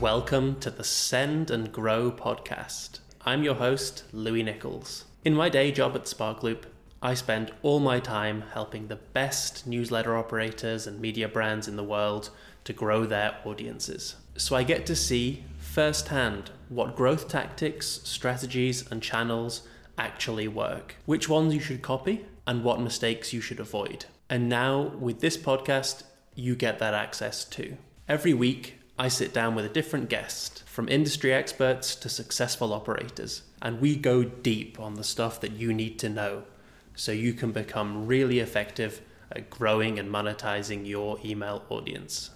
Welcome to the Send and Grow podcast. I'm your host, Louis Nichols. In my day job at Sparkloop, I spend all my time helping the best newsletter operators and media brands in the world to grow their audiences. So I get to see firsthand what growth tactics, strategies, and channels actually work, which ones you should copy, and what mistakes you should avoid. And now, with this podcast, you get that access too. Every week, I sit down with a different guest, from industry experts to successful operators, and we go deep on the stuff that you need to know so you can become really effective at growing and monetizing your email audience.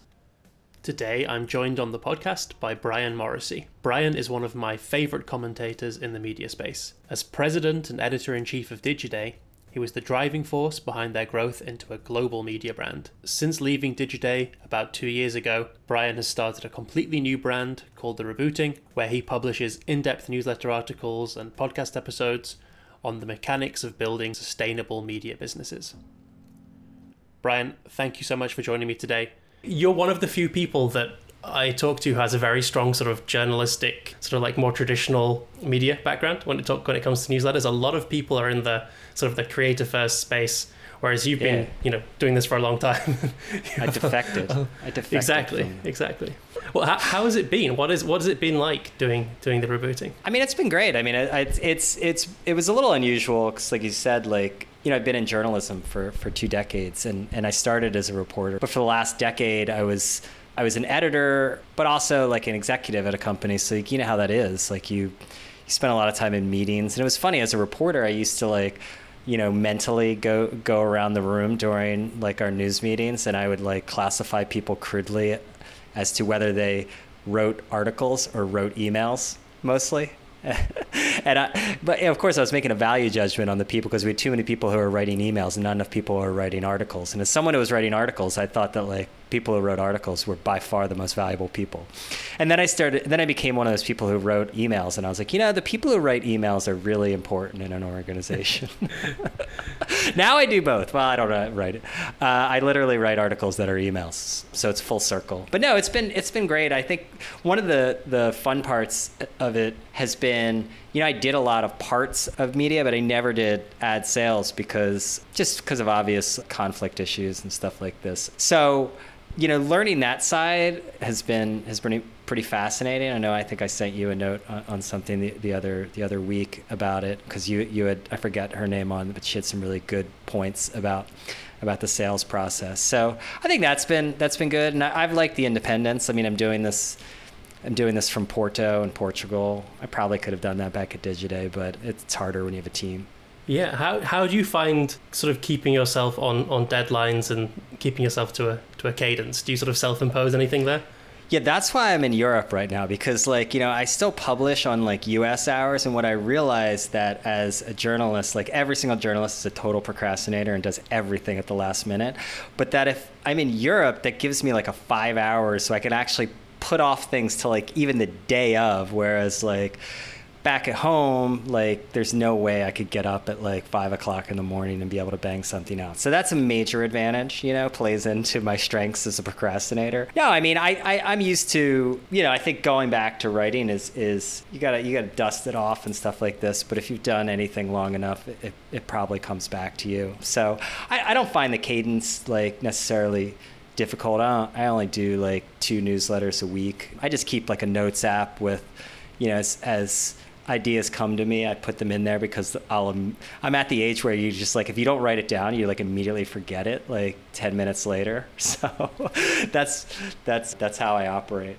Today, I'm joined on the podcast by Brian Morrissey. Brian is one of my favorite commentators in the media space. As president and editor in chief of Digiday, he was the driving force behind their growth into a global media brand. Since leaving Digiday about two years ago, Brian has started a completely new brand called The Rebooting, where he publishes in depth newsletter articles and podcast episodes on the mechanics of building sustainable media businesses. Brian, thank you so much for joining me today. You're one of the few people that I talk to who has a very strong sort of journalistic, sort of like more traditional media background when it talk when it comes to newsletters. A lot of people are in the sort of the creator first space, whereas you've yeah. been you know doing this for a long time. I defected. I defected. Exactly. Exactly. Well, how, how has it been? What is what has it been like doing doing the rebooting? I mean, it's been great. I mean, it, it's it's it was a little unusual because, like you said, like you know, I've been in journalism for for two decades, and and I started as a reporter, but for the last decade, I was I was an editor, but also like an executive at a company. So you know how that is. Like you, you spend a lot of time in meetings, and it was funny as a reporter. I used to like, you know, mentally go go around the room during like our news meetings, and I would like classify people crudely as to whether they wrote articles or wrote emails mostly. and I, but of course, I was making a value judgment on the people because we had too many people who were writing emails and not enough people who were writing articles. And as someone who was writing articles, I thought that like people who wrote articles were by far the most valuable people. And then I started, then I became one of those people who wrote emails, and I was like, you know, the people who write emails are really important in an organization. now I do both. Well, I don't write it. Uh, I literally write articles that are emails, so it's full circle. But no, it's been it's been great. I think one of the the fun parts of it has been you know, I did a lot of parts of media, but I never did ad sales because just because of obvious conflict issues and stuff like this. So you know, learning that side has been has been pretty fascinating. I know. I think I sent you a note on, on something the, the other the other week about it because you you had I forget her name on, but she had some really good points about about the sales process. So I think that's been that's been good, and I, I've liked the independence. I mean, I'm doing this. I'm doing this from Porto in Portugal. I probably could have done that back at Digiday, but it's harder when you have a team. Yeah, how how do you find sort of keeping yourself on, on deadlines and keeping yourself to a to a cadence? Do you sort of self impose anything there? Yeah, that's why I'm in Europe right now because like, you know, I still publish on like US hours and what I realized that as a journalist, like every single journalist is a total procrastinator and does everything at the last minute. But that if I'm in Europe, that gives me like a 5 hours so I can actually put off things to like even the day of whereas like back at home, like there's no way I could get up at like five o'clock in the morning and be able to bang something out. So that's a major advantage, you know, plays into my strengths as a procrastinator. No, I mean, I, I am used to, you know, I think going back to writing is is you gotta you gotta dust it off and stuff like this. But if you've done anything long enough, it, it probably comes back to you. So I, I don't find the cadence like necessarily difficult. I, I only do like two newsletters a week. I just keep like a notes app with, you know, as, as ideas come to me, I put them in there because I'll, um, I'm at the age where you just like, if you don't write it down, you like immediately forget it like 10 minutes later. So that's, that's, that's how I operate.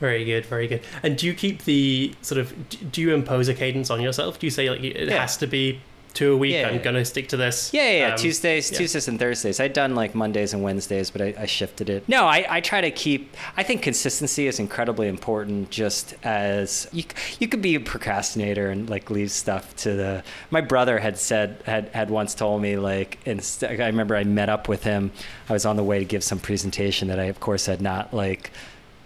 Very good, very good. And do you keep the sort of, do you impose a cadence on yourself? Do you say like it yeah. has to be two a week. Yeah, I'm gonna stick to this. Yeah, yeah. Um, Tuesdays, yeah. Tuesdays and Thursdays. I'd done like Mondays and Wednesdays, but I, I shifted it. No, I, I try to keep. I think consistency is incredibly important. Just as you, you could be a procrastinator and like leave stuff to the. My brother had said had had once told me like, and I remember I met up with him. I was on the way to give some presentation that I of course had not like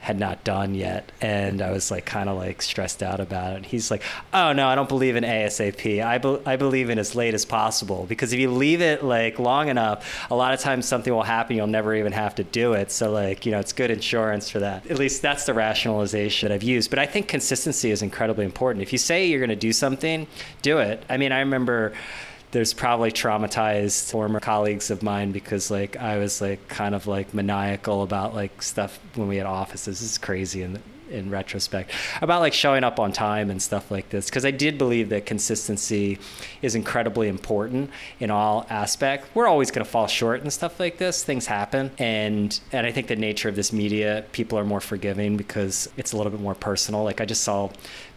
had not done yet and i was like kind of like stressed out about it. He's like oh no i don't believe in asap I, be- I believe in as late as possible. Because if you leave it like long enough a lot of times something will happen you'll never even have to do it. So like you know it's good insurance for that. At least that's the rationalization that i've used. But i think consistency is incredibly important. If you say you're going to do something do it. I mean i remember there's probably traumatized former colleagues of mine because like I was like kind of like maniacal about like stuff when we had offices. This is crazy in in retrospect about like showing up on time and stuff like this because I did believe that consistency is incredibly important in all aspects. We're always going to fall short and stuff like this. Things happen, and and I think the nature of this media, people are more forgiving because it's a little bit more personal. Like I just saw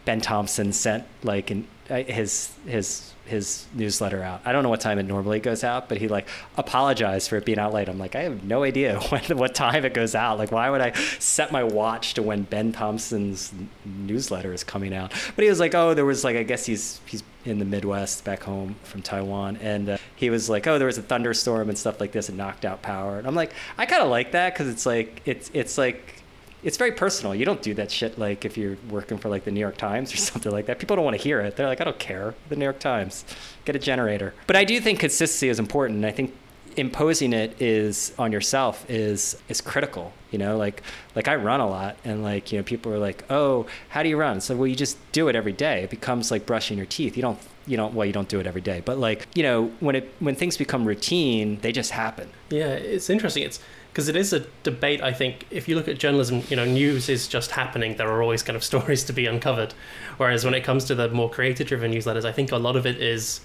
Ben Thompson sent like in, uh, his his his newsletter out. I don't know what time it normally goes out, but he like apologized for it being out late. I'm like, I have no idea when, what time it goes out. Like, why would I set my watch to when Ben Thompson's newsletter is coming out? But he was like, oh, there was like, I guess he's he's in the Midwest back home from Taiwan, and uh, he was like, oh, there was a thunderstorm and stuff like this, and knocked out power. And I'm like, I kind of like that because it's like it's it's like it's very personal. You don't do that shit like if you're working for like the New York Times or something like that. People don't want to hear it. They're like, I don't care. The New York Times, get a generator. But I do think consistency is important. I think imposing it is on yourself is is critical. You know, like like I run a lot, and like you know, people are like, oh, how do you run? So well, you just do it every day. It becomes like brushing your teeth. You don't you don't well you don't do it every day but like you know when it when things become routine they just happen yeah it's interesting it's because it is a debate. I think if you look at journalism, you know, news is just happening. There are always kind of stories to be uncovered. Whereas when it comes to the more creator-driven newsletters, I think a lot of it is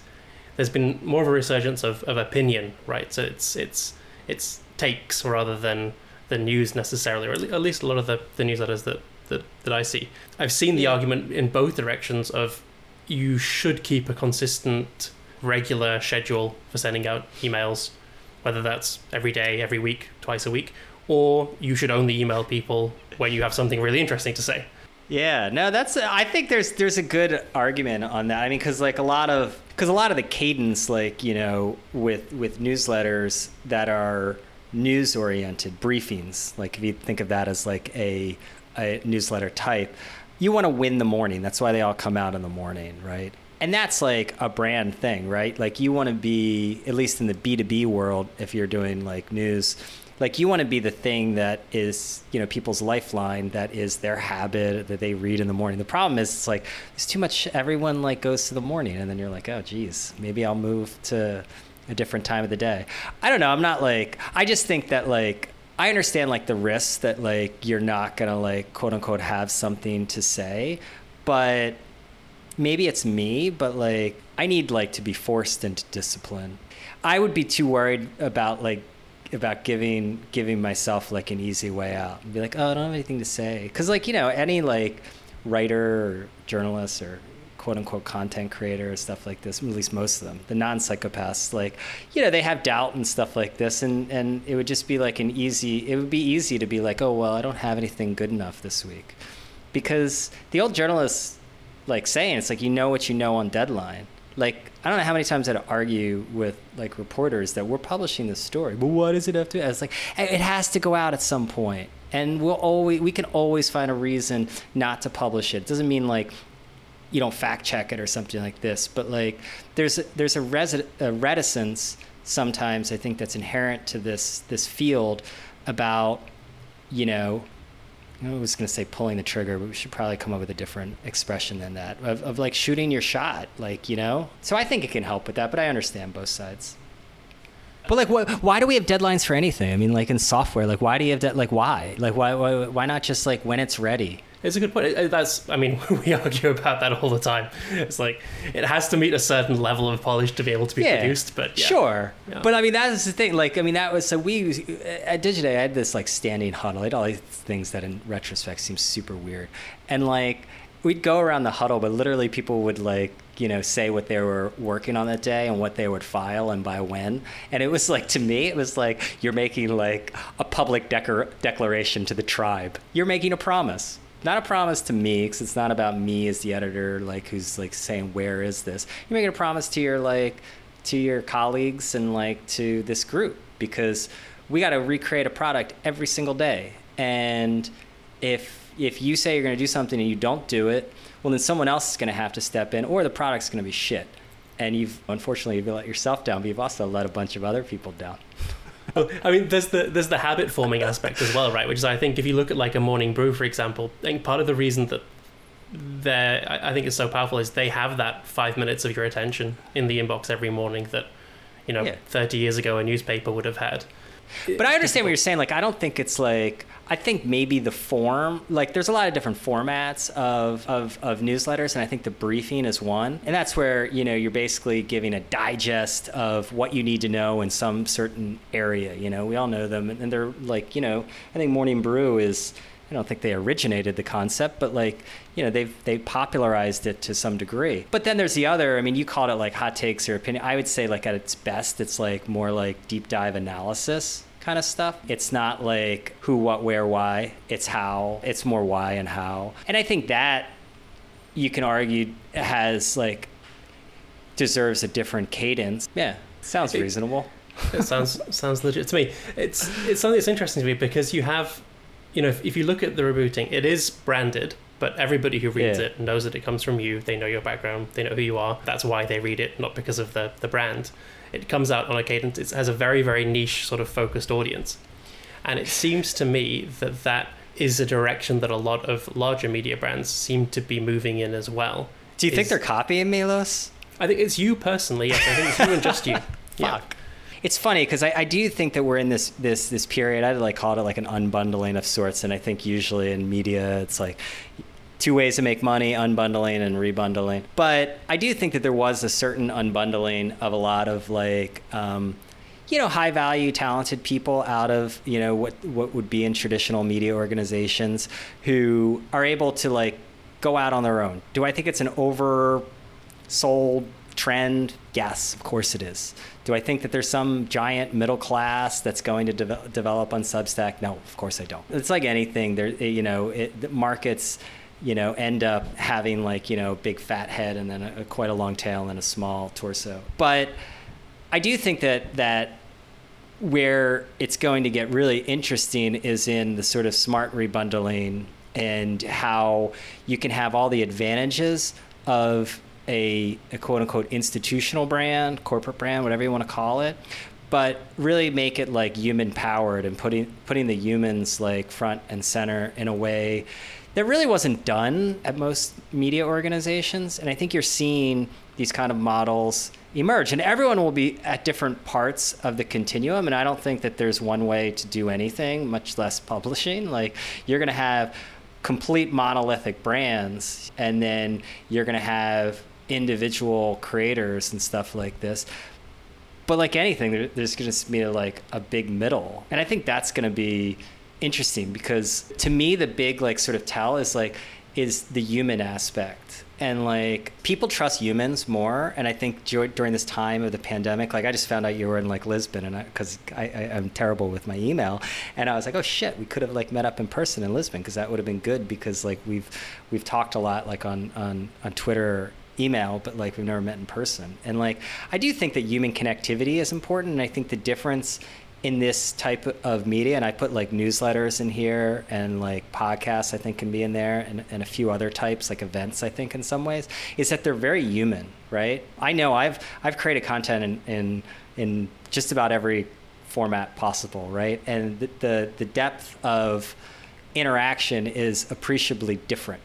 there's been more of a resurgence of, of opinion, right? So it's it's it's takes rather than the news necessarily, or at least a lot of the, the newsletters that, that that I see. I've seen the argument in both directions of you should keep a consistent, regular schedule for sending out emails whether that's every day, every week, twice a week, or you should only email people when you have something really interesting to say. Yeah, no, that's. I think there's there's a good argument on that. I mean, because like a lot of because a lot of the cadence, like you know, with with newsletters that are news oriented briefings, like if you think of that as like a a newsletter type, you want to win the morning. That's why they all come out in the morning, right? And that's like a brand thing, right? Like you want to be at least in the B2B world if you're doing like news, like you want to be the thing that is, you know, people's lifeline that is their habit that they read in the morning. The problem is it's like there's too much everyone like goes to the morning and then you're like, "Oh geez, maybe I'll move to a different time of the day." I don't know, I'm not like I just think that like I understand like the risks that like you're not going to like quote unquote have something to say, but maybe it's me, but like I need like to be forced into discipline. I would be too worried about like about giving giving myself like an easy way out and be like, oh, I don't have anything to say, because like you know any like writer or journalist or quote unquote content creator or stuff like this, at least most of them, the non psychopaths, like, you know, they have doubt and stuff like this. And, and it would just be like an easy, it would be easy to be like, oh, well, I don't have anything good enough this week. Because the old journalists like saying it's like you know what you know on deadline like I don't know how many times I'd argue with like reporters that we're publishing this story, but why does it have to? It's like it has to go out at some point, and we'll always we can always find a reason not to publish it. It doesn't mean like you don't fact check it or something like this, but like there's a, there's a, resi- a reticence sometimes I think that's inherent to this this field about you know I was going to say pulling the trigger, but we should probably come up with a different expression than that of, of like shooting your shot, like, you know? So I think it can help with that, but I understand both sides. But like, why do we have deadlines for anything? I mean, like in software, like why do you have de- like why? Like why, why why not just like when it's ready? It's a good point. That's, I mean, we argue about that all the time. It's like it has to meet a certain level of polish to be able to be yeah, produced. But yeah. sure, yeah. but I mean that's the thing. Like, I mean, that was so we at Digiday. I had this like standing huddle. I had all these things that in retrospect seem super weird, and like we'd go around the huddle, but literally people would like you know say what they were working on that day and what they would file and by when and it was like to me it was like you're making like a public decor- declaration to the tribe you're making a promise not a promise to me because it's not about me as the editor like who's like saying where is this you're making a promise to your like to your colleagues and like to this group because we got to recreate a product every single day and if if you say you're going to do something and you don't do it, well then someone else is going to have to step in, or the product's going to be shit. And you've unfortunately you've let yourself down, but you've also let a bunch of other people down. Well, I mean, there's the there's the habit forming aspect as well, right? Which is, I think, if you look at like a morning brew, for example, I think part of the reason that they I think is so powerful is they have that five minutes of your attention in the inbox every morning that you know Yeah. 30 years ago a newspaper would have had. But I understand what you're saying. Like, I don't think it's like I think maybe the form. Like, there's a lot of different formats of, of of newsletters, and I think the briefing is one. And that's where you know you're basically giving a digest of what you need to know in some certain area. You know, we all know them, and they're like you know I think Morning Brew is. I don't think they originated the concept, but like you know they've they popularized it to some degree. But then there's the other. I mean, you called it like hot takes or opinion. I would say like at its best, it's like more like deep dive analysis kind of stuff. It's not like who, what, where, why. It's how. It's more why and how. And I think that you can argue has like deserves a different cadence. Yeah, sounds It- reasonable. it sounds sounds legit to me. It's it's something that's interesting to me because you have, you know, if, if you look at the rebooting, it is branded, but everybody who reads Yeah. it knows that it comes from you. They know your background. They know who you are. That's why they read it, not because of the the brand. It comes out on a cadence. It has a very very niche sort of focused audience, and it seems to me that that is a direction that a lot of larger media brands seem to be moving in as well. Do you think they're copying Milos? I think it's you personally. Yes, I think it's you and just you. Yeah. It's funny because I, I do think that we're in this this this period. I'd like call it like an unbundling of sorts, and I think usually in media it's like two ways to make money: unbundling and rebundling. But I do think that there was a certain unbundling of a lot of like. Um, you know, high value, talented people out of you know what what would be in traditional media organizations who are able to like go out on their own. Do I think it's an oversold trend? Yes, of course it is. Do I think that there's some giant middle class that's going to deve- develop on Substack? No, of course I don't. It's like anything. There, you know, it, markets, you know, end up having like you know big fat head and then a, quite a long tail and a small torso. But I do think that that where it's going to get really interesting is in the sort of smart rebundling and how you can have all the advantages of a, a quote unquote institutional brand, corporate brand, whatever you want to call it, but really make it like human powered and putting putting the humans like front and center in a way that really wasn't done at most media organizations. And I think you're seeing these kind of models emerge. And everyone will be at different parts of the continuum. And I don't think that there's one way to do anything, much less publishing. Like you're going to have complete monolithic brands, and then you're going to have individual creators and stuff like this. But like anything, there, there's going to be like a big middle. And I think that's going to be interesting because to me, the big like sort of tell is like, is the human aspect and like people trust humans more and i think during this time of the pandemic like i just found out you were in like lisbon and because I, I, i'm terrible with my email and i was like oh shit we could have like met up in person in lisbon because that would have been good because like we've we've talked a lot like on on on twitter email but like we've never met in person. And like i do think that human connectivity is important and i think the difference in this type of media and i put like newsletters in here and like podcasts i think can be in there and, and a few other types like events i think in some ways is that they're very human right? I know i've i've created content in in, in just about every format possible right? And the, the the depth of interaction is appreciably different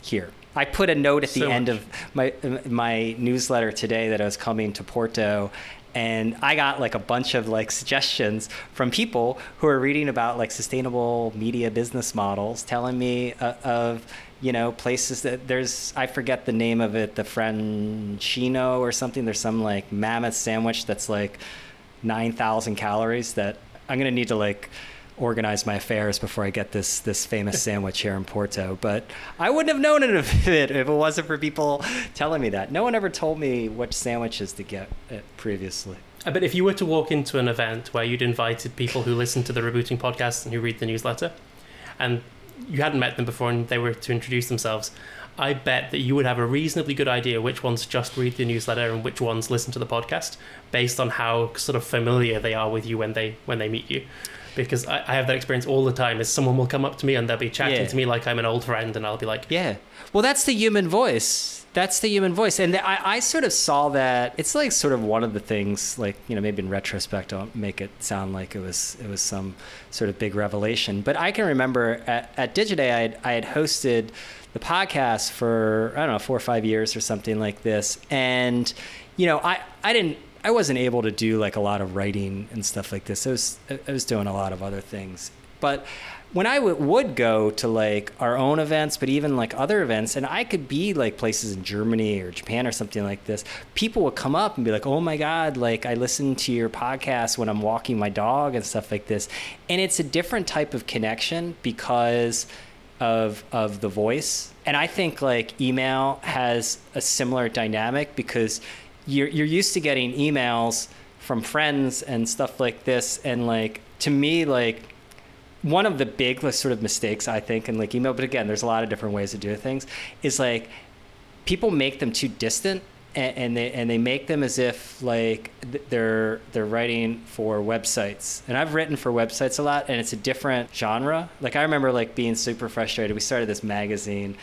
here I put a note at the So end much. of my my newsletter today that I was coming to Porto and I got like a bunch of like suggestions from people who are reading about like sustainable media business models telling me uh, of you know places that there's I forget the name of it the Francino or something there's some like mammoth sandwich that's like 9000 calories that I'm going to need to like organize my affairs before I get this this famous sandwich here in Porto. But I wouldn't have known it if it if it wasn't for people telling me that. No one ever told me which sandwiches to get uh, previously. Uh, But if you were to walk into an event where you'd invited people who listen to the rebooting podcast and who read the newsletter, and you hadn't met them before and they were to introduce themselves, I bet that you would have a reasonably good idea which ones just read the newsletter and which ones listen to the podcast, based on how sort of familiar they are with you when they when they meet you. Because I, I have that experience all the time. Is someone will come up to me and they'll be chatting Yeah. to me like I'm an old friend, and I'll be like, Yeah. Well, that's the human voice. That's the human voice. And I, I sort of saw that. It's like sort of one of the things, like, you know, maybe in retrospect, I'll make it sound like it was it was some sort of big revelation. But I can remember at, at Digiday, I had, I had hosted the podcast for, I don't know, four or five years or something like this. And, you know, I, I didn't, I wasn't able to do like a lot of writing and stuff like this. I was, I was doing a lot of other things. But when I w- would go to like our own events, but even like other events, and I could be like places in Germany or Japan or something like this, people would come up and be like, "Oh my god, like I listen to your podcast when I'm walking my dog and stuff like this," and it's a different type of connection because of of the voice, and I think like email has a similar dynamic because you're you're used to getting emails from friends and stuff like this, and like to me like one of the big sort of mistakes I think in like email, but again, there's a lot of different ways to do things. Is like people make them too distant, and, and they and they make them as if like they're they're writing for websites. And I've written for websites a lot, and it's a different genre. Like I remember like being super frustrated. We started this magazine,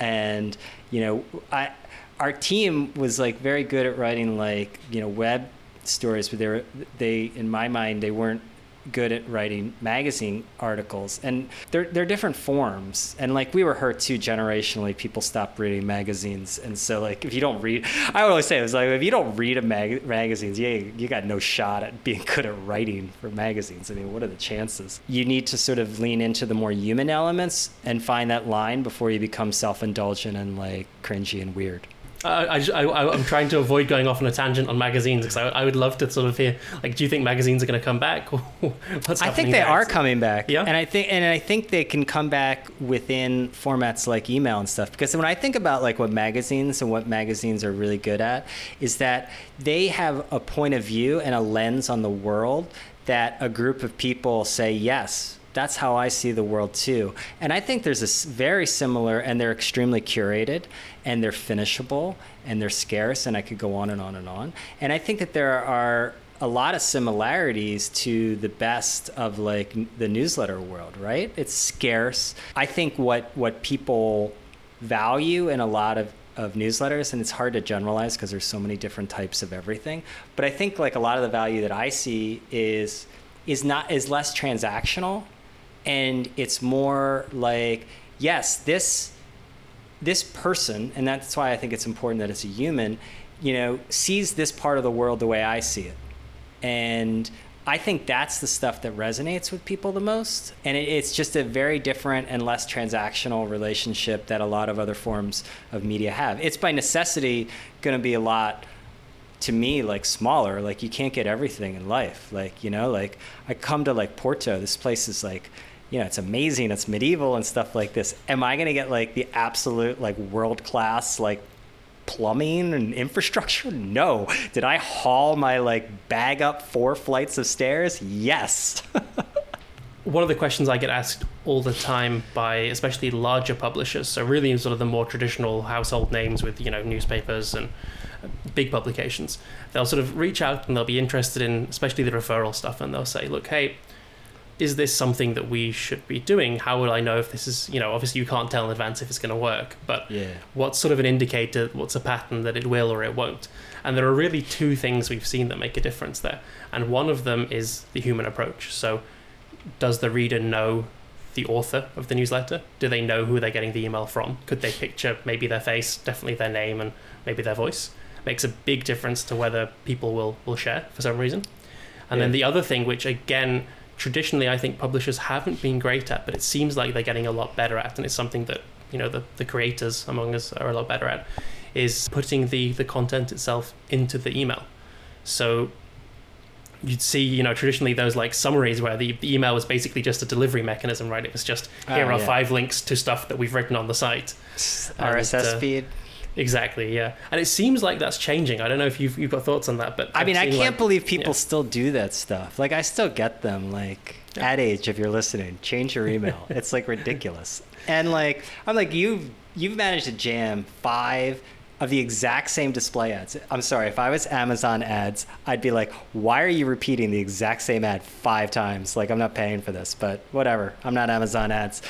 and you know I our team was like very good at writing like you know web stories, but they were they in my mind they weren't good at writing magazine articles. And they're they're different forms. And like we were hurt too generationally. People stopped reading magazines. And so like if you don't read I would always say it was like if you don't read a mag- magazines yeah you got no shot at being good at writing for magazines. I mean what are the chances? You need to sort of lean into the more human elements and find that line before you become self-indulgent and like cringy and weird I, I, just- I, I- I'm trying to avoid going off on a tangent on magazines because I, I would love to sort of hear like, do you think magazines are going to come back? What's I think they are coming back. Yeah? And I think and I think they can come back within formats like email and stuff. Because when I think about like what magazines and what magazines are really good at is that they have a point of view and a lens on the world that a group of people say yes. That's how I see the world too. And I think there's a very similar, and they're extremely curated, and they're finishable, and they're scarce, and I could go on and on and on. And I think that there are a lot of similarities to the best of like the newsletter world, right? It's scarce. I think what what people value in a lot of of newsletters and it's hard to generalize because there's so many different types of everything but i think like a lot of the value that i see is is not is less transactional and it's more like yes this this person, and that's why I think it's important that it's a human, you know, sees this part of the world the way I see it. And I think that's the stuff that resonates with people the most. And it, it's just a very different and less transactional relationship that a lot of other forms of media have. It's by necessity going to be a lot to me like smaller like you can't get everything in life like you know like i come to like porto this place is like you know it's amazing it's medieval and stuff like this. Am i going to get like the absolute like world class like plumbing and infrastructure? No. Did i haul my like bag up four flights of stairs? Yes. One of the questions I get asked all the time by especially larger publishers, so really sort of the more traditional household names with, you know, newspapers and uh, big publications, they'll sort of reach out and they'll be interested in especially the referral stuff and they'll say, look, hey, is this something that we should be doing? How will I know if this is, you know, obviously you can't tell in advance if it's going to work, but yeah what's sort of an indicator, what's a pattern that it will or it won't? And there are really two things we've seen that make a difference there. And one of them is the human approach. So, does the reader know the author of the newsletter? Do they know who they're getting the email from? Could they picture maybe their face, definitely their name, and maybe their voice? Makes a big difference to whether people will, will share for some reason. And then the other thing, which again, traditionally I think publishers haven't been great at, but it seems like they're getting a lot better at, and it's something that you know the, the creators among us are a lot better at, is putting the the content itself into the email. So you'd see, you know, traditionally those like summaries where the, the email was basically just a delivery mechanism, right? It was just Ah, here are yeah. five links to stuff that we've written on the site. And, rss uh, feed Exactly, yeah. And it seems like that's changing. I don't know if you've you've got thoughts on that, but I I've mean, I can't like- believe people yeah. still do that stuff. Like, I still get them. Like, Yeah. Ad Age, if you're listening, change your email. it's like ridiculous. And like, I'm like, you've you've managed to jam five of the exact same display ads. I'm sorry, if I was Amazon ads, I'd be like, why are you repeating the exact same ad five times? Like, I'm not paying for this, but whatever. I'm not Amazon ads.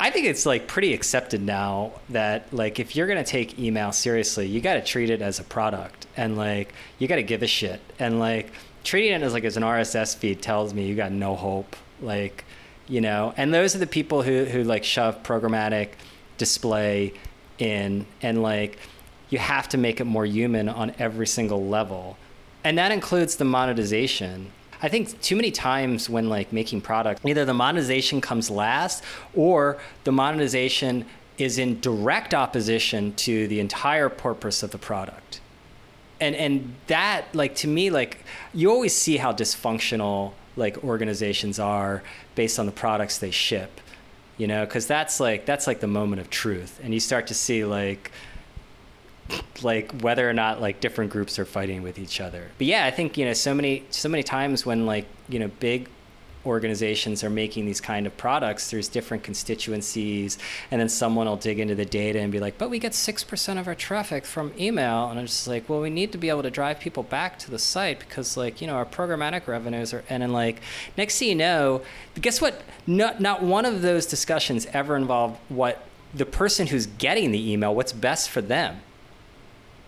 I think it's like pretty accepted now that like if you're gonna take email seriously, you got to treat it as a product, and like you got to give a shit, and like treating it as like as an RSS feed tells me you got no hope, like you know. And those are the people who who like shove programmatic display in, and like you have to make it more human on every single level, and that includes the monetization I think too many times when like making product, either the monetization comes last or the monetization is in direct opposition to the entire purpose of the product. And and that like to me like you always see how dysfunctional like organizations are based on the products they ship. You know, cuz that's like that's like the moment of truth and you start to see like like whether or not like different groups are fighting with each other. But yeah, I think you know so many so many times when like you know big organizations are making these kind of products there's different constituencies and then someone will dig into the data and be like but we get 6% of our traffic from email. And i'm just like well we need to be able to drive people back to the site because like you know our programmatic revenues are and then like next thing you know guess what? Not, not one of those discussions ever involved what the person who's getting the email what's best for them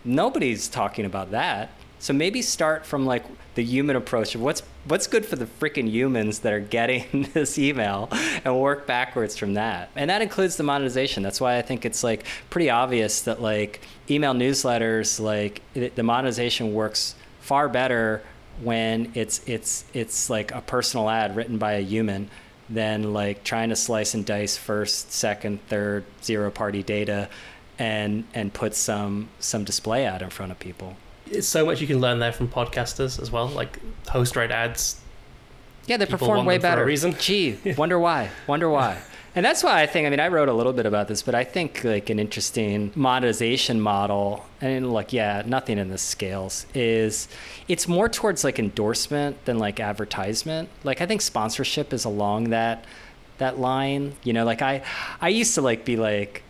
nobody's talking about that. So maybe start from like the human approach of what's what's good for the freaking humans that are getting this email and work backwards from that. And that includes the monetization. That's why I think it's like pretty obvious that like email newsletters like the monetization works far better when it's it's it's like a personal ad written by a human than like trying to slice and dice first, second, third, zero party data and and put some some display ad in front of people. It's so much you can learn there from podcasters as well, like host rate ads. Yeah, they perform way better. reason. Gee, wonder why? Wonder why? And that's why I think, I mean, I wrote a little bit about this, but I think like an interesting monetization model, and like, yeah, nothing in the scales, is it's more towards like endorsement than like advertisement. Like, I think sponsorship is along that that line. You know, like I, I used to like be like,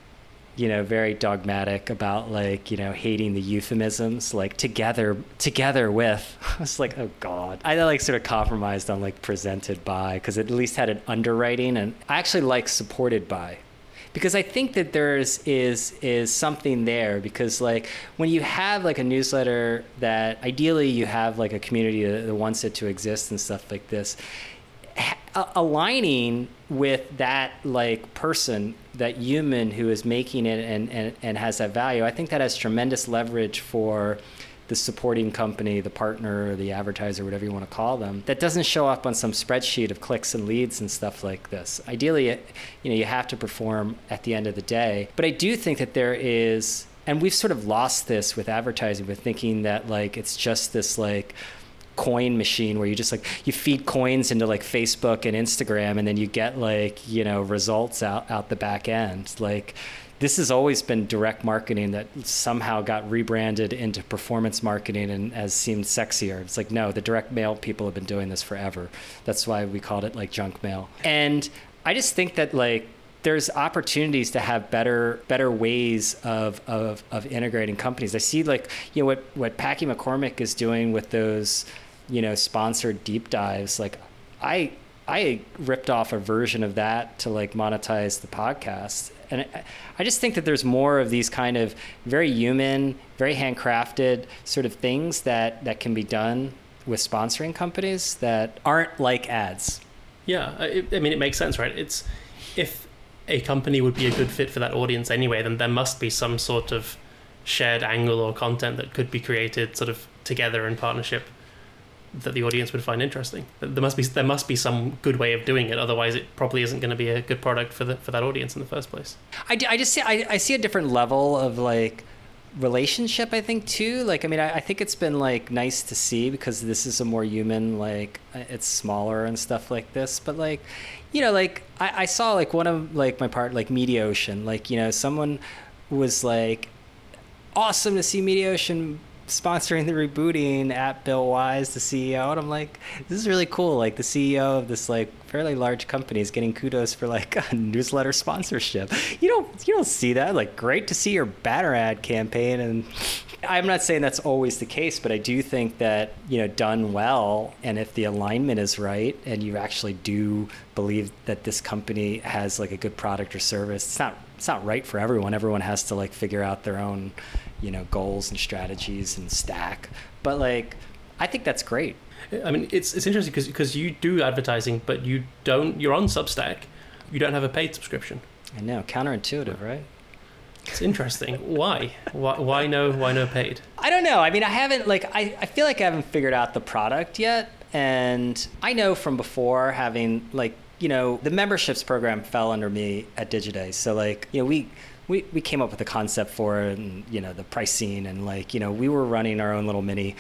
you know very dogmatic about like you know hating the euphemisms like together together with. I was like oh god. I like sort of compromised on like presented by because it at least had an underwriting and i actually like supported by. Because i think that there's is is something there because like when you have like a newsletter that ideally you have like a community that wants it to exist and stuff like this aligning with that like person that human who is making it and, and, and has that value i think that has tremendous leverage for the supporting company the partner the advertiser whatever you want to call them that doesn't show up on some spreadsheet of clicks and leads and stuff like this. Ideally you know you have to perform at the end of the day. But i do think that there is and we've sort of lost this with advertising with thinking that like it's just this like coin machine where you just like you feed coins into like Facebook and Instagram and then you get like you know results out out the back end like this has always been direct marketing that somehow got rebranded into performance marketing and has seemed sexier. It's like, no, the direct mail people have been doing this forever. That's why we called it like junk mail. And I just think that like there's opportunities to have better better ways of, of, of integrating companies. I see like, you know, what, what Packy McCormick is doing with those you know sponsored deep dives like i i ripped off a version of that to like monetize the podcast. And i just think that there's more of these kind of very human very handcrafted sort of things that that can be done with sponsoring companies that aren't like ads. Yeah i, I mean it makes sense right? It's if a company would be a good fit for that audience anyway then there must be some sort of shared angle or content that could be created sort of together in partnership that the audience would find interesting. There must be there must be some good way of doing it. Otherwise, it probably isn't going to be a good product for the for that audience in the first place. I, I just see I, I see a different level of like relationship. I think too. Like I mean, I, I think it's been like nice to see because this is a more human. Like uh, it's smaller and stuff like this. But like, you know, like I, I saw like one of like my part like Mediaocean. Like you know, someone was like awesome to see Mediaocean sponsoring the rebooting at Bill Wise, the CEO, and I'm like, this is really cool. Like the CEO of this like fairly large company is getting kudos for like a newsletter sponsorship. You don't you don't see that. Like great to see your banner ad campaign and I'm not saying that's always the case, but I do think that, you know, done well and if the alignment is right and you actually do believe that this company has like a good product or service, it's not it's not right for everyone. Everyone has to like figure out their own, you know, goals and strategies and stack. But like, I think that's great. I mean, it's it's interesting because because you do advertising, but you don't. You're on Substack. You don't have a paid subscription. I know, counterintuitive, right? It's interesting. why? Why? Why no? Why no paid? I don't know. I mean, I haven't like I, I feel like I haven't figured out the product yet, and I know from before having like you know, the memberships program fell under me at Digiday. So like, you know, we we, we came up with a concept for it and you know the pricing and like you know we were running our own little mini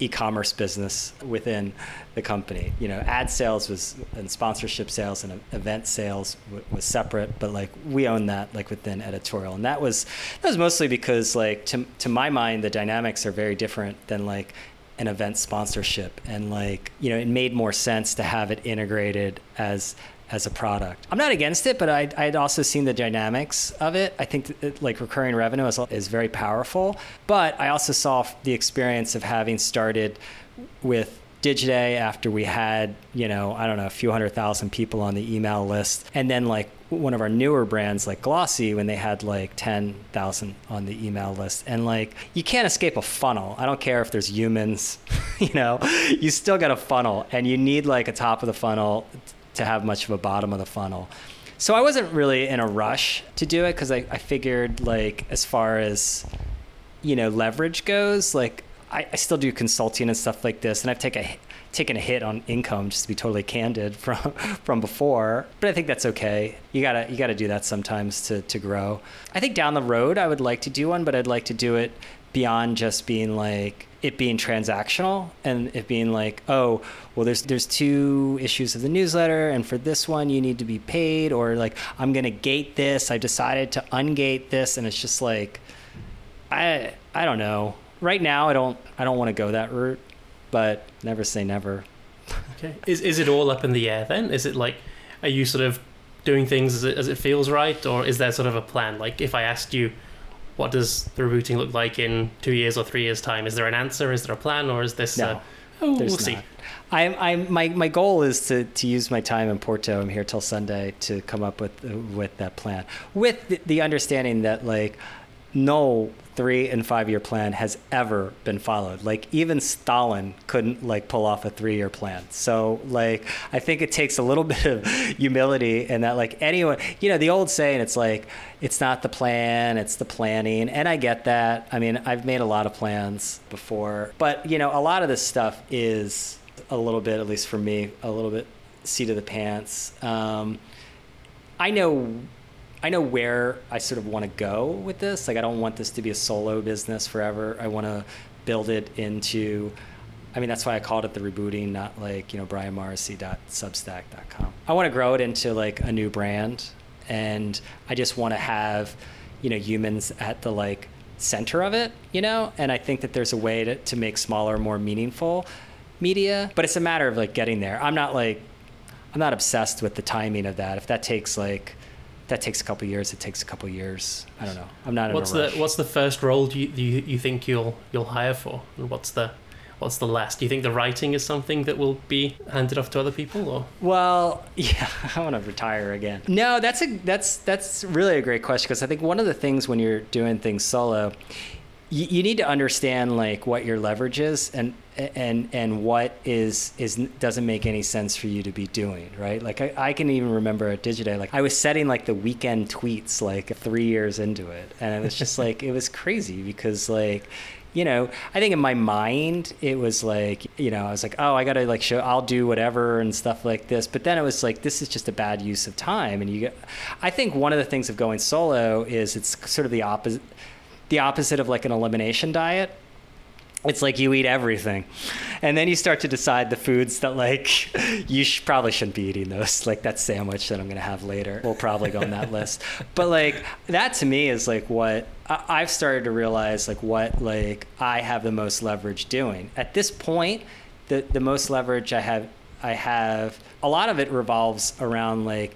e-commerce business within the company. You know ad sales was and sponsorship sales and event sales w- was separate but like we own that like within editorial. And that was that was mostly because like to, to my mind the dynamics are very different than like an event sponsorship. And like you know it made more sense to have it integrated as as a product. I'm not against it, but I'd, I'd also seen the dynamics of it. I think like recurring revenue is, is very powerful, but I also saw the experience of having started with Digiday after we had, you know, I don't know, a few hundred thousand people on the email list. And then like one of our newer brands like Glossy when they had like 10,000 on the email list. And like you can't escape a funnel. I don't care if there's humans, you know, you still got a funnel and you need like a top of the funnel to have much of a bottom of the funnel. So I wasn't really in a rush to do it because I, I figured like as far as you know leverage goes, like I, I still do consulting and stuff like this, and I've taken a, taken a hit on income just to be totally candid from from before. But I think that's okay. You gotta you gotta do that sometimes to to grow. I think down the road I would like to do one, but I'd like to do it beyond just being like it being transactional and it being like oh well there's there's two issues of the newsletter and for this one you need to be paid or like i'm to gate this i decided to ungate this and it's just like i i don't know right now I don't I don't want to go that route, but never say never. Okay. Is is it all up in the air then? Is it like are you sort of doing things as it, as it feels right or is there sort of a plan? Like if I asked you what does the rebooting look like in 2 years or 3 years time? Is there an answer? Is there a plan or is this no, uh, oh, we'll not. see. I, I, my, my goal is to, to use my time in Porto. I'm here till Sunday to come up with with that plan, with the, the understanding that like no three and five year plan has ever been followed. Like even Stalin couldn't like pull off a three year plan. So like I think it takes a little bit of humility and that like anyone you know the old saying it's like it's not the plan it's the planning and I get that. I mean I've made a lot of plans before, but you know a lot of this stuff is a little bit at least for me a little bit seat of the pants. Um, I know I know where I sort of want to go with this. Like, I don't want this to be a solo business forever. I want to build it into. I mean, that's why I called it the rebooting, not like you know brianmorrissey.substack.com. I want to grow it into like a new brand, and I just want to have, you know, humans at the like center of it, you know. And I think that there's a way to to make smaller, more meaningful media, but it's a matter of like getting there. I'm not like, I'm not obsessed with the timing of that. If that takes like that takes a couple years. It takes a couple years. I don't know. I'm not. What's the What's the first role you, you you think you'll you'll hire for, and what's the what's the last? Do you think the writing is something that will be handed off to other people, or? Well, yeah, I want to retire again. No, that's a that's that's really a great question because I think one of the things when you're doing things solo, you, you need to understand like what your leverage is and and and what is is doesn't make any sense for you to be doing right? Like I, I can even remember at digiday like i was setting like the weekend tweets like three years into it. And it was just like it was crazy because like you know i think in my mind it was like you know i was like oh i gotta like show i'll do whatever and stuff like this. But then it was like this is just a bad use of time. And you get i think one of the things of going solo is it's sort of the opposite the opposite of like an elimination diet. It's like you eat everything. And then you start to decide the foods that like you sh- probably shouldn't be eating those. Like that sandwich that i'm going to have later will probably go on that list. But like that to me is like what I- i've started to realize like what like i have the most leverage doing. At this point the the most leverage i have i have a lot of it revolves around like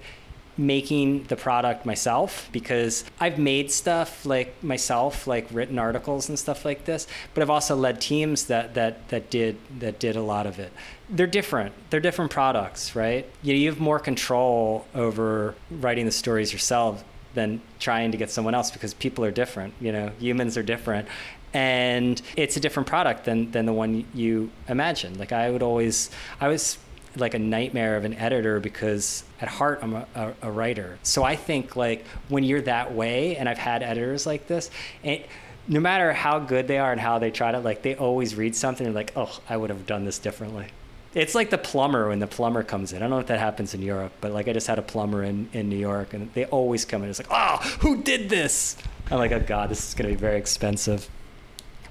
making the product myself because I've made stuff like myself, like written articles and stuff like this, but I've also led teams that that that did that did a lot of it. They're different. They're different products, right? You, you have more control over writing the stories yourself than trying to get someone else because people are different. You know, humans are different. And it's a different product than, than the one you imagine. Like I would always, I was like a nightmare of an editor because at heart I'm a, a, a, writer. So I think like when you're that way, and I've had editors like this, and no matter how good they are and how they try to like, they always read something and like, oh, I would have done this differently. It's like the plumber when the plumber comes in. I don't know if that happens in Europe, but like I just had a plumber in, in New York and they always come in. It's like, oh, who did this? I'm like, oh God, this is going to be very expensive.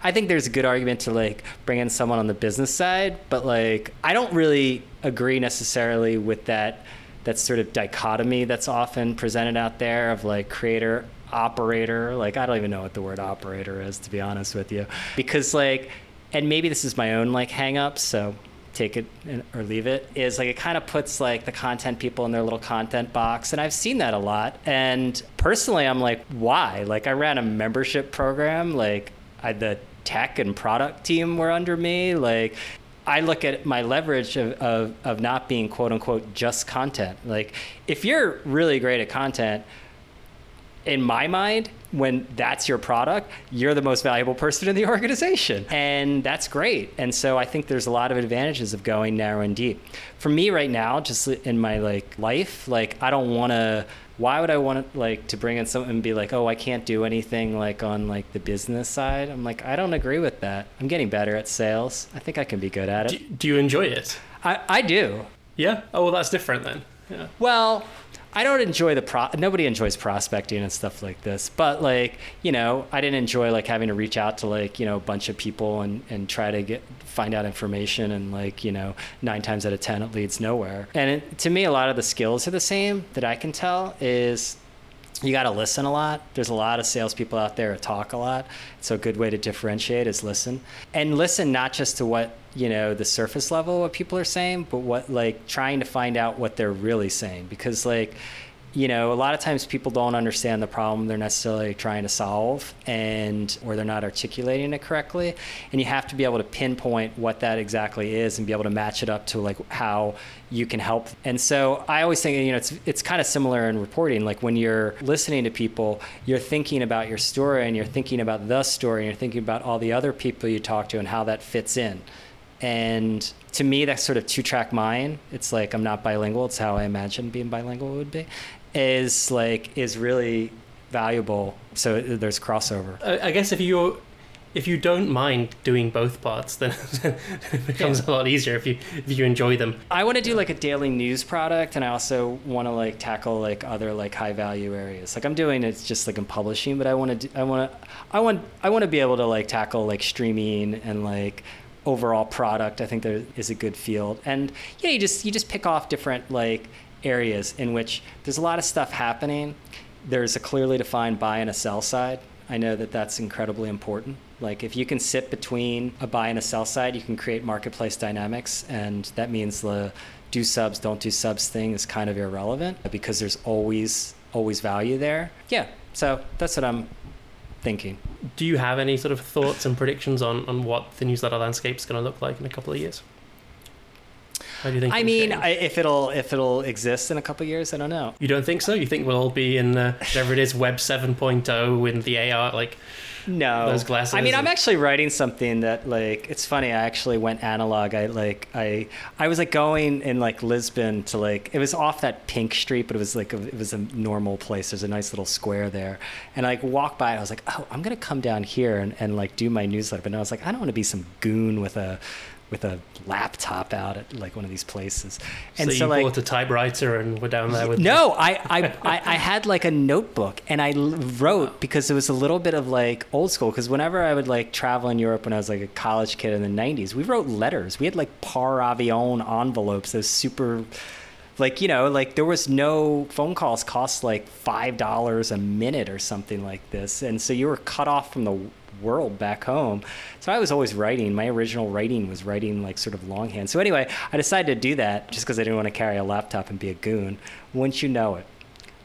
I think there's a good argument to like bring in someone on the business side, but like I don't really agree necessarily with that that sort of dichotomy that's often presented out there of like creator operator. Like i don't even know what the word operator is to be honest with you. Because like and maybe this is my own like hang up so take it or leave it is like it kind of puts like the content people in their little content box and i've seen that a lot. And personally i'm like why? Like i ran a membership program like I, the tech and product team were under me like I look at my leverage of, of, of not being quote unquote just content. Like, if you're really great at content, in my mind, when that's your product, you're the most valuable person in the organization. And that's great. And so I think there's a lot of advantages of going narrow and deep. For me right now, just in my like life, like I don't want to why would I want to like to bring in someone and be like, oh, I can't do anything like on like the business side? I'm like, I don't agree with that. I'm getting better at sales. I think I can be good at it. Do, do you enjoy it? I, I do. Yeah. Oh, well, that's different then. Yeah. Well, I don't enjoy the pro. Nobody enjoys prospecting and stuff like this. But like, you know, I didn't enjoy like having to reach out to like you know a bunch of people and and try to get find out information and like you know nine times out of ten it leads nowhere. And it, to me, a lot of the skills are the same that I can tell is you got to listen a lot. There's a lot of salespeople out there who talk a lot. So a good way to differentiate is listen, and listen not just to what you know the surface level what people are saying, but what like trying to find out what they're really saying because like you know, a lot of times people don't understand the problem they're necessarily trying to solve and or they're not articulating it correctly. And you have to be able to pinpoint what that exactly is and be able to match it up to like how you can help. And so I always think, you know, it's it's kind of similar in reporting. Like when you're listening to people, you're thinking about your story and you're thinking about the story and you're thinking about all the other people you talk to and how that fits in. And to me, that's sort of two track mind. It's like I'm not bilingual. It's how I imagine being bilingual would be is like is really valuable. So there's crossover. I guess if you if you don't mind doing both parts, then it becomes yeah. a lot easier if you if you enjoy them. I want to do like a daily news product, and I also want to like tackle like other like high value areas. Like I'm doing it's just like in publishing, but I want to I want to I want I want to be able to like tackle like streaming and like overall product. I think there is a good field, and yeah, you just you just pick off different like areas in which there's a lot of stuff happening. There's a clearly defined buy and a sell side. I know that that's incredibly important. Like if you can sit between a buy and a sell side, you can create marketplace dynamics, and that means the do subs, don't do subs thing is kind of irrelevant because there's always always value there. Yeah, so that's what I'm thinking. Do you have any sort of thoughts and predictions on, on what the newsletter landscape is going to look like in a couple of years? How do you think? I mean, I, if it'll if it'll exist in a couple years, I don't know. You don't think so? You think we'll all be in uh, whatever it is, Web 7.0 in the AR like? No, those glasses. I mean, I'm actually writing something that like it's funny. I actually went analog. I like I I was like going in like Lisbon to like it was off that pink street, but it was like a, it was a normal place. There's a nice little square there, and I like walked by. And I was like, oh, I'm gonna come down here and, and like do my newsletter. But I was like, I don't want to be some goon with a with a laptop out at like one of these places. And so, so you like, bought a typewriter and were down there with. No, I, I, I, I, had like a notebook and I wrote because it was a little bit of like old school. Because whenever I would like travel in Europe when I was like a college kid in the '90s, we wrote letters. We had like par avion envelopes, those super like you know like there was no phone calls cost like five dollars a minute or something like this and so you were cut off from the world back home. So I was always writing. My original writing was writing like sort of longhand. So anyway, I decided to do that just because I didn't want to carry a laptop and be a goon. Once you know it,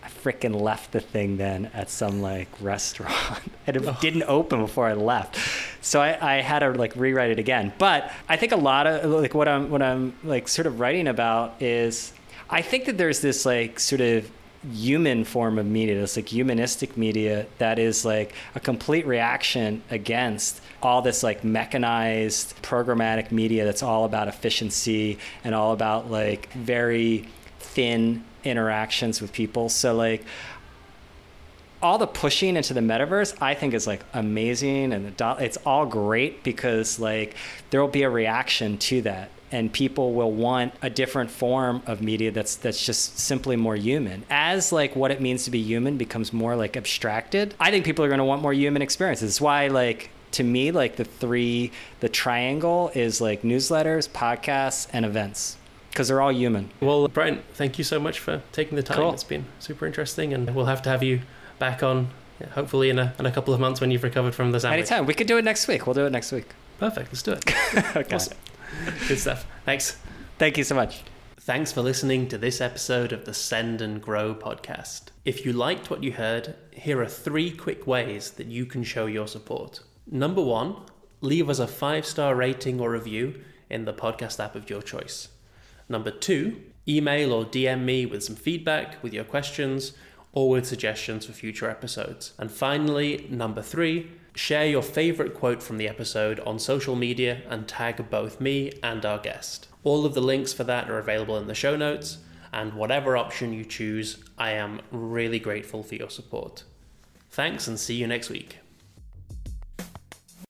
I freaking left the thing then at some like restaurant and it oh. didn't open before I left. So I, I had to like rewrite it again. But I think a lot of like what I'm what I'm like sort of writing about is I think that there's this like sort of human form of media, this like humanistic media that is like a complete reaction against all this like mechanized programmatic media that's all about efficiency and all about like very thin interactions with people. So like all the pushing into the metaverse i think is like amazing and it's all great because like there will be a reaction to that and people will want a different form of media that's that's just simply more human. As like what it means to be human becomes more like abstracted i think people are going to want more human experiences. It's why like to me like the three the triangle is like newsletters podcasts and events because they're all human. Well brian thank you so much for taking the time. Cool. it's been super interesting and we'll have to have you back on hopefully in a, in a couple of months when you've recovered from the sandwich. anytime. We could do it next week. We'll do it next week. Perfect. Let's do it. Okay. Awesome. Good stuff. Thanks. Thank you so much. Thanks for listening to this episode of the Send and Grow podcast. If you liked what you heard, here are three quick ways that you can show your support. Number one, leave us a five star rating or review in the podcast app of your choice. Number two, email or DM me with some feedback, with your questions, or with suggestions for future episodes. And finally, number three, Share your favorite quote from the episode on social media and tag both me and our guest. All of the links for that are available in the show notes, and whatever option you choose, I am really grateful for your support. Thanks and see you next week.